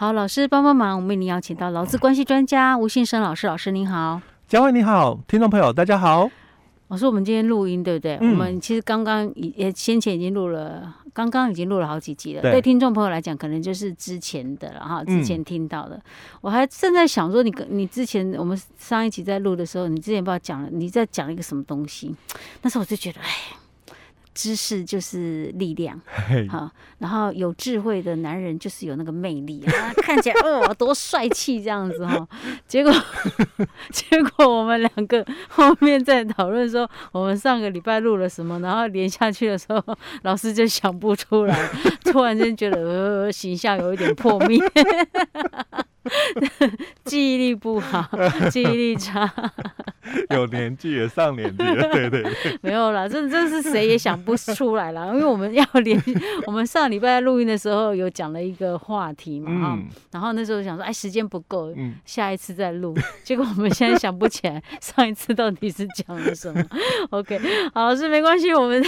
好，老师帮帮忙，我们为您邀请到劳资关系专家吴信生老师，老师您好，佳慧你好，听众朋友大家好。老师，我们今天录音对不对？嗯、我们其实刚刚已也先前已经录了，刚刚已经录了好几集了。对，对听众朋友来讲，可能就是之前的了哈，之前听到的。嗯、我还正在想说你，你你之前我们上一集在录的时候，你之前不知道讲了，你在讲一个什么东西？那时候我就觉得，哎。知识就是力量，好，然后有智慧的男人就是有那个魅力 啊，看起来哦多帅气这样子哈。结果结果我们两个后面在讨论说，我们上个礼拜录了什么，然后连下去的时候，老师就想不出来，突然间觉得呃形象有一点破灭，记忆力不好，记忆力差。有年纪也上年纪了，对对对，没有啦，这这是谁也想不出来啦，因为我们要连我们上礼拜录音的时候有讲了一个话题嘛，哈、嗯，然后那时候想说，哎，时间不够，嗯、下一次再录，结果我们现在想不起来上一次到底是讲了什么。OK，好，老师没关系，我们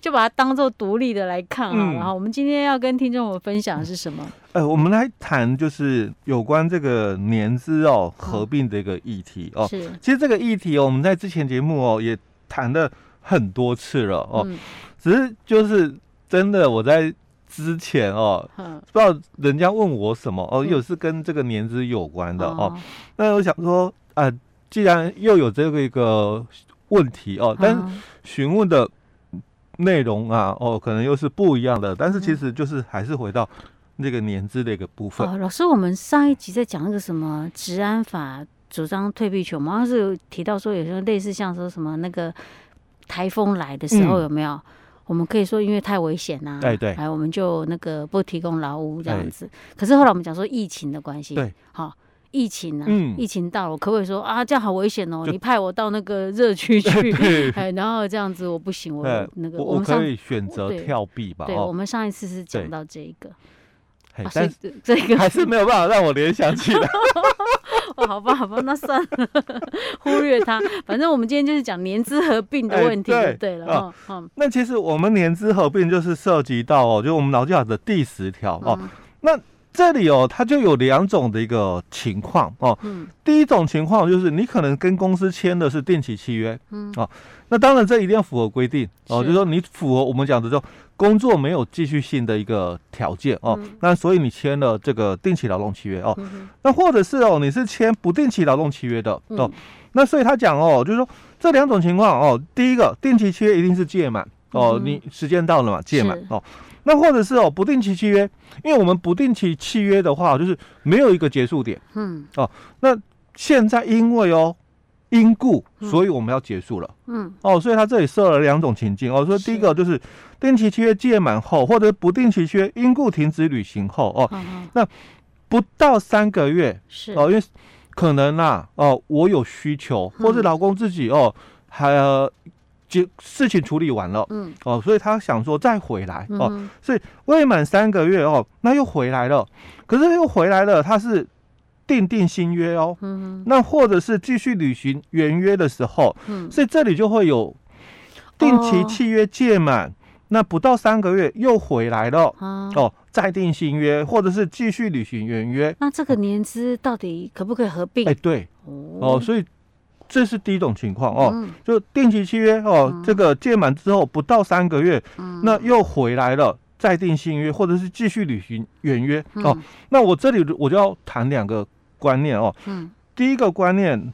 就把它当做独立的来看啊。然后、嗯、我们今天要跟听众们分享的是什么？呃，我们来谈就是有关这个年资哦合并的一个议题哦。是，其实这个议题哦，我们在之前节目哦也谈了很多次了哦。嗯、只是就是真的我在之前哦，嗯、不知道人家问我什么哦，又是跟这个年资有关的哦。嗯、那我想说啊、呃，既然又有这个一个问题哦，但询问的内容啊哦，可能又是不一样的。但是其实就是还是回到。那个年资的一个部分哦，老师，我们上一集在讲那个什么治安法主张退避权，我们好像是有提到说，有时候类似像说什么那个台风来的时候有没有？嗯、我们可以说因为太危险呐、啊，哎对，哎我们就那个不提供劳务这样子。哎、可是后来我们讲说疫情的关系，对，好、哦，疫情啊，嗯、疫情到了，可不可以说啊，这样好危险哦？你派我到那个热区去，哎，然后这样子我不行，我那个我们可以选择跳避吧？对，对，我们上一次是讲到这一个。但是 这个还是没有办法让我联想起来。哦，好吧，好吧，那算了，忽略它。反正我们今天就是讲年资合并的问题，就对了。哦，哦，那其实我们年资合并就是涉及到哦，就我们劳基法的第十条哦。那这里哦，它就有两种的一个情况哦。嗯。第一种情况就是你可能跟公司签的是定期契约，嗯。哦，那当然这一定要符合规定哦，就是说你符合我们讲的就。工作没有继续性的一个条件哦，嗯、那所以你签了这个定期劳动契约哦，嗯、那或者是哦，你是签不定期劳动契约的哦，嗯、那所以他讲哦，就是说这两种情况哦，第一个定期契约一定是届满哦，嗯、你时间到了嘛，届满哦，那或者是哦不定期契约，因为我们不定期契约的话，就是没有一个结束点，嗯哦，那现在因为哦。因故，所以我们要结束了。嗯，哦，所以他这里设了两种情境哦。说第一个就是定期契约届满后，或者不定期契约因故停止履行后哦。那不到三个月是哦，因为可能啊哦，我有需求，或是老公自己哦还结事情处理完了，嗯。哦，所以他想说再回来哦，所以未满三个月哦，那又回来了，可是又回来了，他是。订定新约哦，嗯、那或者是继续履行原约的时候，嗯、所以这里就会有定期契约届满，哦、那不到三个月又回来了，啊、哦，再定新约，或者是继续履行原约。那这个年资到底可不可以合并？哎，对，哦，哦，所以这是第一种情况哦，嗯、就定期契约哦，嗯、这个届满之后不到三个月，嗯、那又回来了，再定新约，或者是继续履行原约、嗯、哦。那我这里我就要谈两个。观念哦，嗯，第一个观念，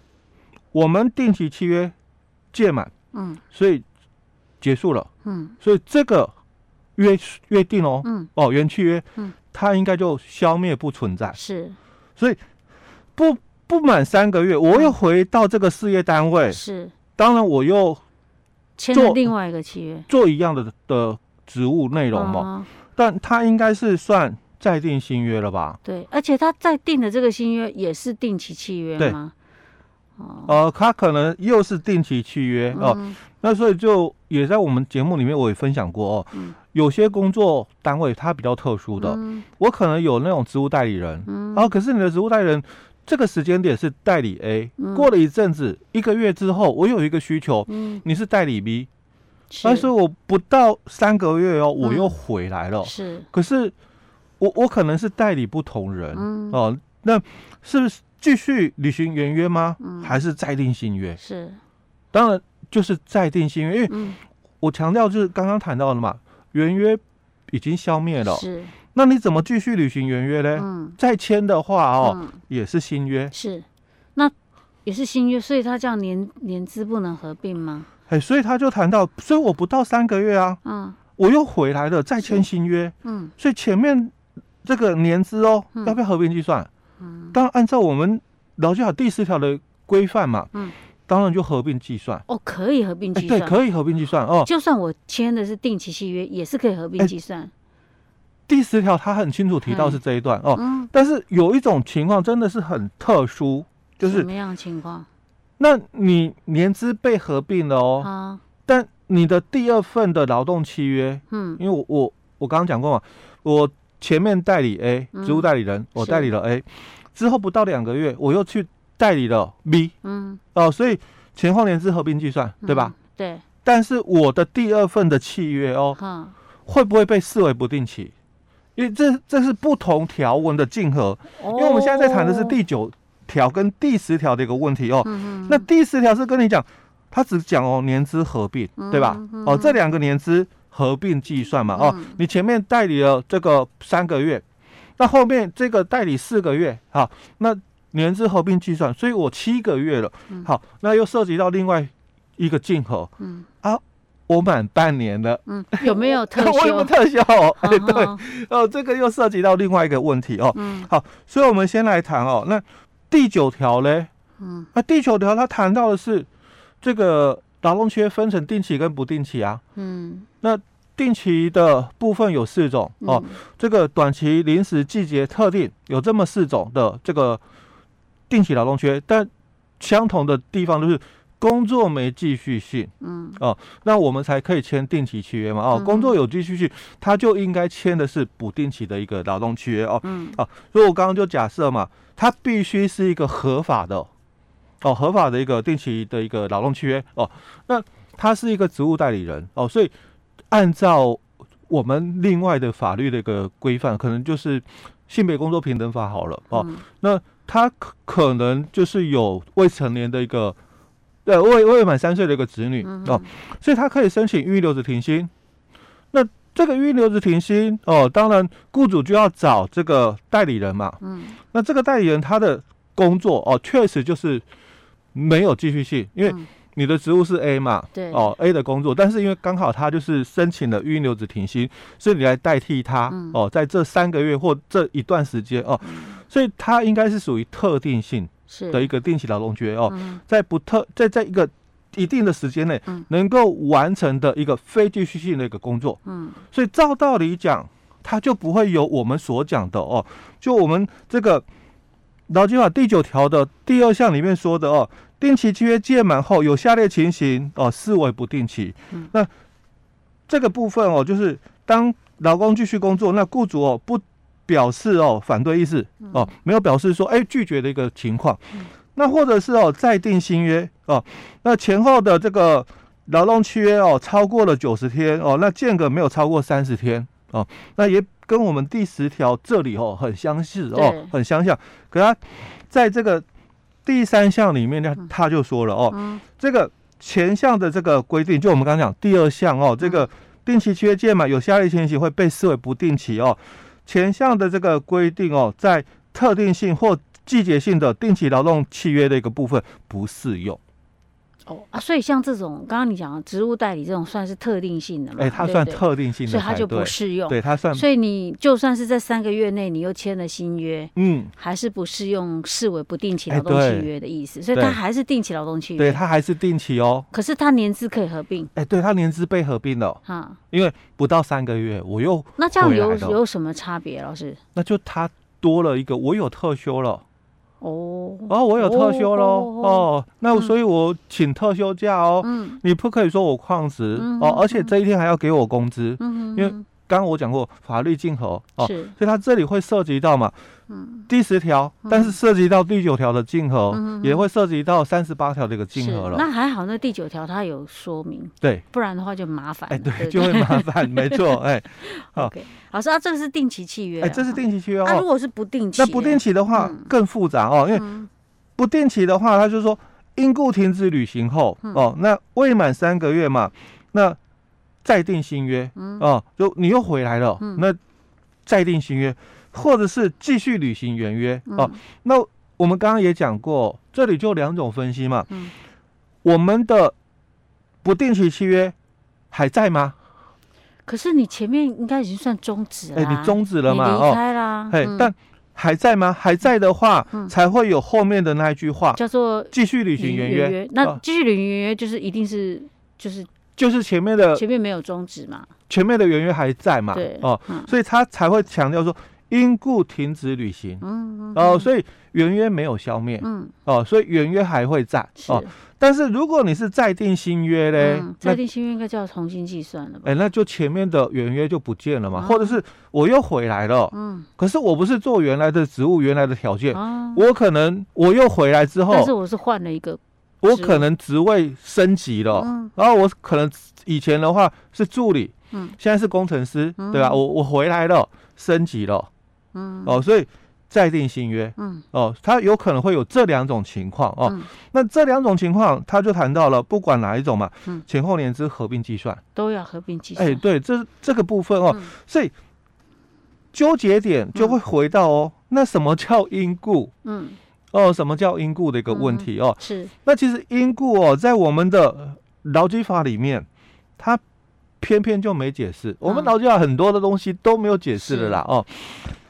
我们定期契约届满，嗯，所以结束了，嗯，所以这个约约定哦，嗯，哦原契约，嗯，它应该就消灭不存在，是，所以不不满三个月，我又回到这个事业单位，是，当然我又签了另外一个契约，做一样的的职务内容嘛，但它应该是算。再定新约了吧？对，而且他再定的这个新约也是定期契约吗？哦，呃，他可能又是定期契约哦。嗯、那所以就也在我们节目里面我也分享过哦。嗯、有些工作单位它比较特殊的，嗯、我可能有那种职务代理人，嗯，然后可是你的职务代理人这个时间点是代理 A，嗯、过了一阵子一个月之后，我有一个需求，嗯，你是代理 B，但是我不到三个月哦，我又回来了，嗯、是，可是。我我可能是代理不同人，嗯、哦，那是不是继续履行原约吗？嗯、还是再定新约？是，当然就是再定新约，因为我强调就是刚刚谈到的嘛，原约已经消灭了，是，那你怎么继续履行原约呢？嗯、再签的话哦，嗯、也是新约，是，那也是新约，所以他这样年年资不能合并吗？哎，所以他就谈到，所以我不到三个月啊，嗯。我又回来了，再签新约，嗯，所以前面这个年资哦，嗯、要不要合并计算？嗯，当然按照我们劳基法第十条的规范嘛，嗯，当然就合并计算。哦，可以合并计算，对，可以合并计算哦。就算我签的是定期契约，也是可以合并计算。第十条他很清楚提到是这一段哦，嗯，但是有一种情况真的是很特殊，就是什么样的情况？那你年资被合并了哦，啊，但。你的第二份的劳动契约，嗯，因为我我我刚刚讲过嘛，我前面代理 A 职务代理人，我代理了 A，之后不到两个月，我又去代理了 B，嗯，哦，所以前后年资合并计算，对吧？对。但是我的第二份的契约哦，会不会被视为不定期？因为这这是不同条文的竞合，因为我们现在在谈的是第九条跟第十条的一个问题哦。那第十条是跟你讲。他只讲哦，年资合并，对吧？嗯嗯、哦，这两个年资合并计算嘛。哦，嗯、你前面代理了这个三个月，那后面这个代理四个月，好，那年资合并计算，所以我七个月了。好，那又涉及到另外一个竞合。嗯啊，我满半年了。嗯，有没有 特休？我有没有特休？哎，对，哦，这个又涉及到另外一个问题哦。嗯，好，所以我们先来谈哦，那第九条嘞？嗯，那第九条它谈到的是。这个劳动契约分成定期跟不定期啊，嗯，那定期的部分有四种哦，这个短期、临时、季节、特定有这么四种的这个定期劳动契约，但相同的地方就是工作没继续性，嗯，哦，那我们才可以签定期契约嘛，哦，工作有继续性，他就应该签的是不定期的一个劳动契约哦，嗯，哦，所以我刚刚就假设嘛，他必须是一个合法的。哦，合法的一个定期的一个劳动契约哦，那他是一个职务代理人哦，所以按照我们另外的法律的一个规范，可能就是性别工作平等法好了哦，嗯、那他可可能就是有未成年的一个对未未满三岁的一个子女、嗯、哦，所以他可以申请预留职停薪。那这个预留职停薪哦，当然雇主就要找这个代理人嘛，嗯，那这个代理人他的工作哦，确实就是。没有继续性，因为你的职务是 A 嘛，对、嗯，哦 A 的工作，但是因为刚好他就是申请了育婴留职停薪，所以你来代替他，嗯、哦，在这三个月或这一段时间哦，嗯、所以他应该是属于特定性的一个定期劳动约哦，嗯、在不特在在一个一定的时间内能够完成的一个非继续性的一个工作，嗯，所以照道理讲，他就不会有我们所讲的哦，就我们这个。劳基法第九条的第二项里面说的哦，定期契约届满后有下列情形哦，视为不定期。嗯、那这个部分哦，就是当劳工继续工作，那雇主哦不表示哦反对意思哦，没有表示说哎拒绝的一个情况。嗯、那或者是哦再定新约哦，那前后的这个劳动契约哦超过了九十天哦，那间隔没有超过三十天哦，那也。跟我们第十条这里哦很相似哦，很相像。可他在这个第三项里面呢，他就说了哦，嗯、这个前项的这个规定，就我们刚刚讲第二项哦，这个定期契约届满有下列情形会被视为不定期哦。前项的这个规定哦，在特定性或季节性的定期劳动契约的一个部分不适用。哦啊，所以像这种刚刚你讲的植物代理这种算是特定性的嘛？哎、欸，它算特定性的，所以它就不适用。对，它算。所以你就算是在三个月内你又签了新约，嗯，还是不适用视为不定期劳动契约的意思。欸、所以它还是定期劳动契约。对，它还是定期哦。可是它年资可以合并。哎、欸，对，它年资被合并了。哈，因为不到三个月，我又那这样有有什么差别？老师？那就它多了一个，我有特休了。哦，哦，我有特休喽，哦，哦，那所以我请特休假哦，嗯，你不可以说我旷职，嗯、哦，而且这一天还要给我工资，嗯，因为刚刚我讲过法律竞合哦，所以它这里会涉及到嘛，嗯，第十条，但是涉及到第九条的竞合，嗯、也会涉及到三十八条的一个竞合了。那还好，那第九条它有说明，对，不然的话就麻烦。哎，对，就会麻烦，没错，哎，好.老师啊，这个是定期契约，哎，这是定期契约哦。那、啊、如果是不定期，那不定期的话更复杂哦，因为不定期的话，他就说因故停止旅行后，哦，那未满三个月嘛，那。再定新约，嗯，哦，就你又回来了，嗯、那再定新约，或者是继续履行原约，嗯、哦，那我们刚刚也讲过，这里就两种分析嘛，嗯，我们的不定期契约还在吗？可是你前面应该已经算终止了，哎，你终止了嘛，离开啦，哎、但还在吗？还在的话，嗯、才会有后面的那一句话，叫做继续履行。原约那继续履行原约就是一定是就是。就是前面的，前面没有终止嘛，前面的原约还在嘛，对，哦，嗯、所以他才会强调说因故停止履行，嗯，嗯哦，所以原约没有消灭，嗯，哦，所以原约还会在，哦，但是如果你是再定新约嘞、嗯，再定新约应该就要重新计算了吧？哎，那就前面的原约就不见了嘛，嗯、或者是我又回来了，嗯，可是我不是做原来的职务，原来的条件，嗯、我可能我又回来之后，但是我是换了一个。我可能职位升级了，嗯、然后我可能以前的话是助理，嗯、现在是工程师，嗯、对吧？我我回来了，升级了，嗯、哦，所以再定新约，嗯、哦，他有可能会有这两种情况哦。嗯、那这两种情况，他就谈到了，不管哪一种嘛，嗯、前后年资合并计算。都要合并计算。哎，对，这这个部分哦，嗯、所以纠结点就会回到哦，嗯、那什么叫因故？嗯。哦，什么叫因故的一个问题哦？是。那其实因故哦，在我们的劳基法里面，它偏偏就没解释。我们劳基法很多的东西都没有解释的啦。哦，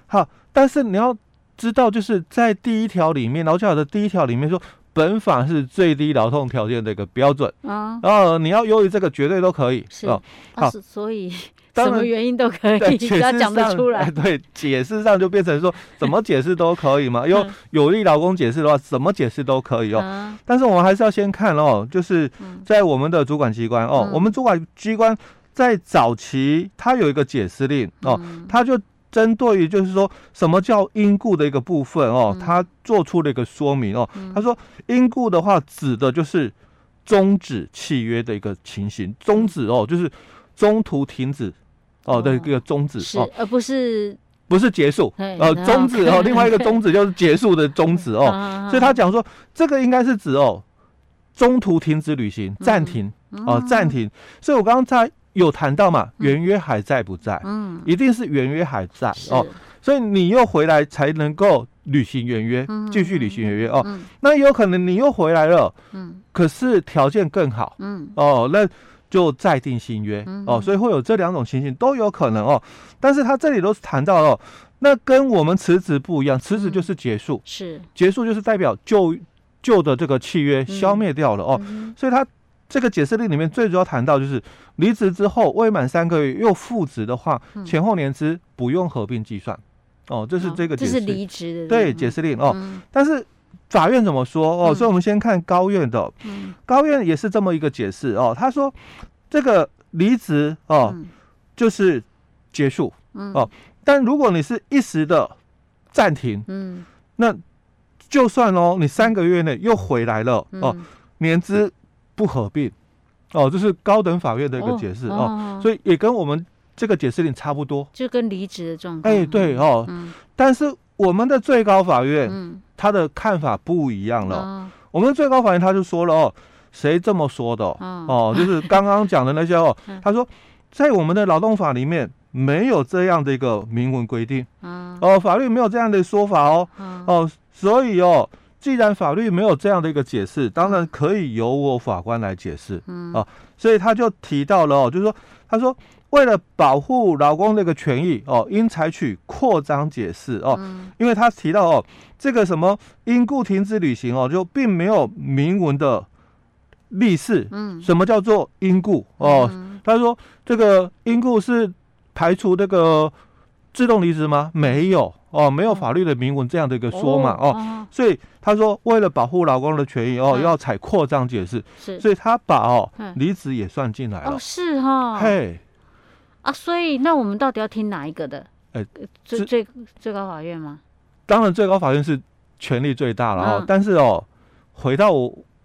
好，但是你要知道，就是在第一条里面，劳基法的第一条里面说，本法是最低劳动条件的一个标准啊。然后你要优于这个，绝对都可以。是哦。好，所以。什么原因都可以，只要讲得出来。对，解释上就变成说，怎么解释都可以嘛。有有利劳工解释的话，怎么解释都可以哦。但是我们还是要先看哦，就是在我们的主管机关哦，我们主管机关在早期，它有一个解释令哦，它就针对于就是说什么叫因故的一个部分哦，他做出了一个说明哦。他说，因故的话指的就是终止契约的一个情形，终止哦，就是中途停止。哦，的，一个终止是，而不是不是结束，呃，终止哦，另外一个终止就是结束的终止哦，所以他讲说这个应该是指哦，中途停止旅行，暂停哦，暂停。所以我刚刚在有谈到嘛，原约还在不在？嗯，一定是原约还在哦，所以你又回来才能够履行原约，继续履行原约哦。那有可能你又回来了，嗯，可是条件更好，嗯，哦，那。就再定新约哦，所以会有这两种情形都有可能哦。但是他这里都是谈到了，那跟我们辞职不一样，辞职就是结束，是。结束就是代表旧旧的这个契约消灭掉了哦。所以他这个解释令里面最主要谈到就是离职之后未满三个月又复职的话，前后年资不用合并计算哦。这是这个解释，这是离职的对解释令哦。但是。法院怎么说哦？所以我们先看高院的，高院也是这么一个解释哦。他说这个离职哦，就是结束哦。但如果你是一时的暂停，嗯，那就算哦，你三个月内又回来了哦，年资不合并哦，这是高等法院的一个解释哦。所以也跟我们这个解释令差不多，就跟离职的状况。哎，对哦，但是我们的最高法院，嗯。他的看法不一样了。哦、我们最高法院他就说了哦，谁这么说的？哦，哦，就是刚刚讲的那些哦。他说，在我们的劳动法里面没有这样的一个明文规定。哦，法律没有这样的说法哦。哦，所以哦，既然法律没有这样的一个解释，当然可以由我法官来解释。嗯啊，所以他就提到了哦，就是说，他说。为了保护劳工那个权益哦，应采取扩张解释哦，因为他提到哦，这个什么因故停止履行哦，就并没有明文的例示。嗯，什么叫做因故哦？他说这个因故是排除这个自动离职吗？没有哦，没有法律的明文这样的一个说嘛哦，所以他说为了保护劳工的权益哦，要采扩张解释。是，所以他把哦离职也算进来了。哦，是哈。嘿。啊，所以那我们到底要听哪一个的？哎，最最最高法院吗？当然，最高法院是权力最大了哦。但是哦，回到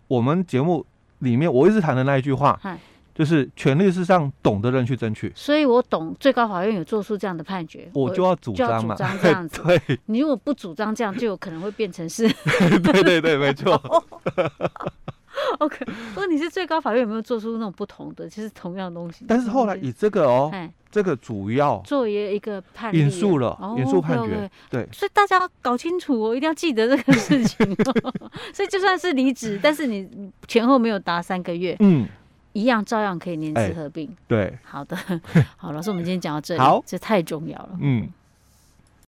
我们节目里面，我一直谈的那一句话，就是权力是让懂的人去争取。所以我懂最高法院有做出这样的判决，我就要主张嘛，这样子。对，你如果不主张这样，就有可能会变成是。对对对，没错。OK，不过你是最高法院有没有做出那种不同的，其实同样的东西？但是后来以这个哦，这个主要作为一个判引述了，引述判决，对，所以大家要搞清楚哦，一定要记得这个事情哦。所以就算是离职，但是你前后没有达三个月，嗯，一样照样可以年资合并。对，好的，好，老师，我们今天讲到这里，好，这太重要了，嗯。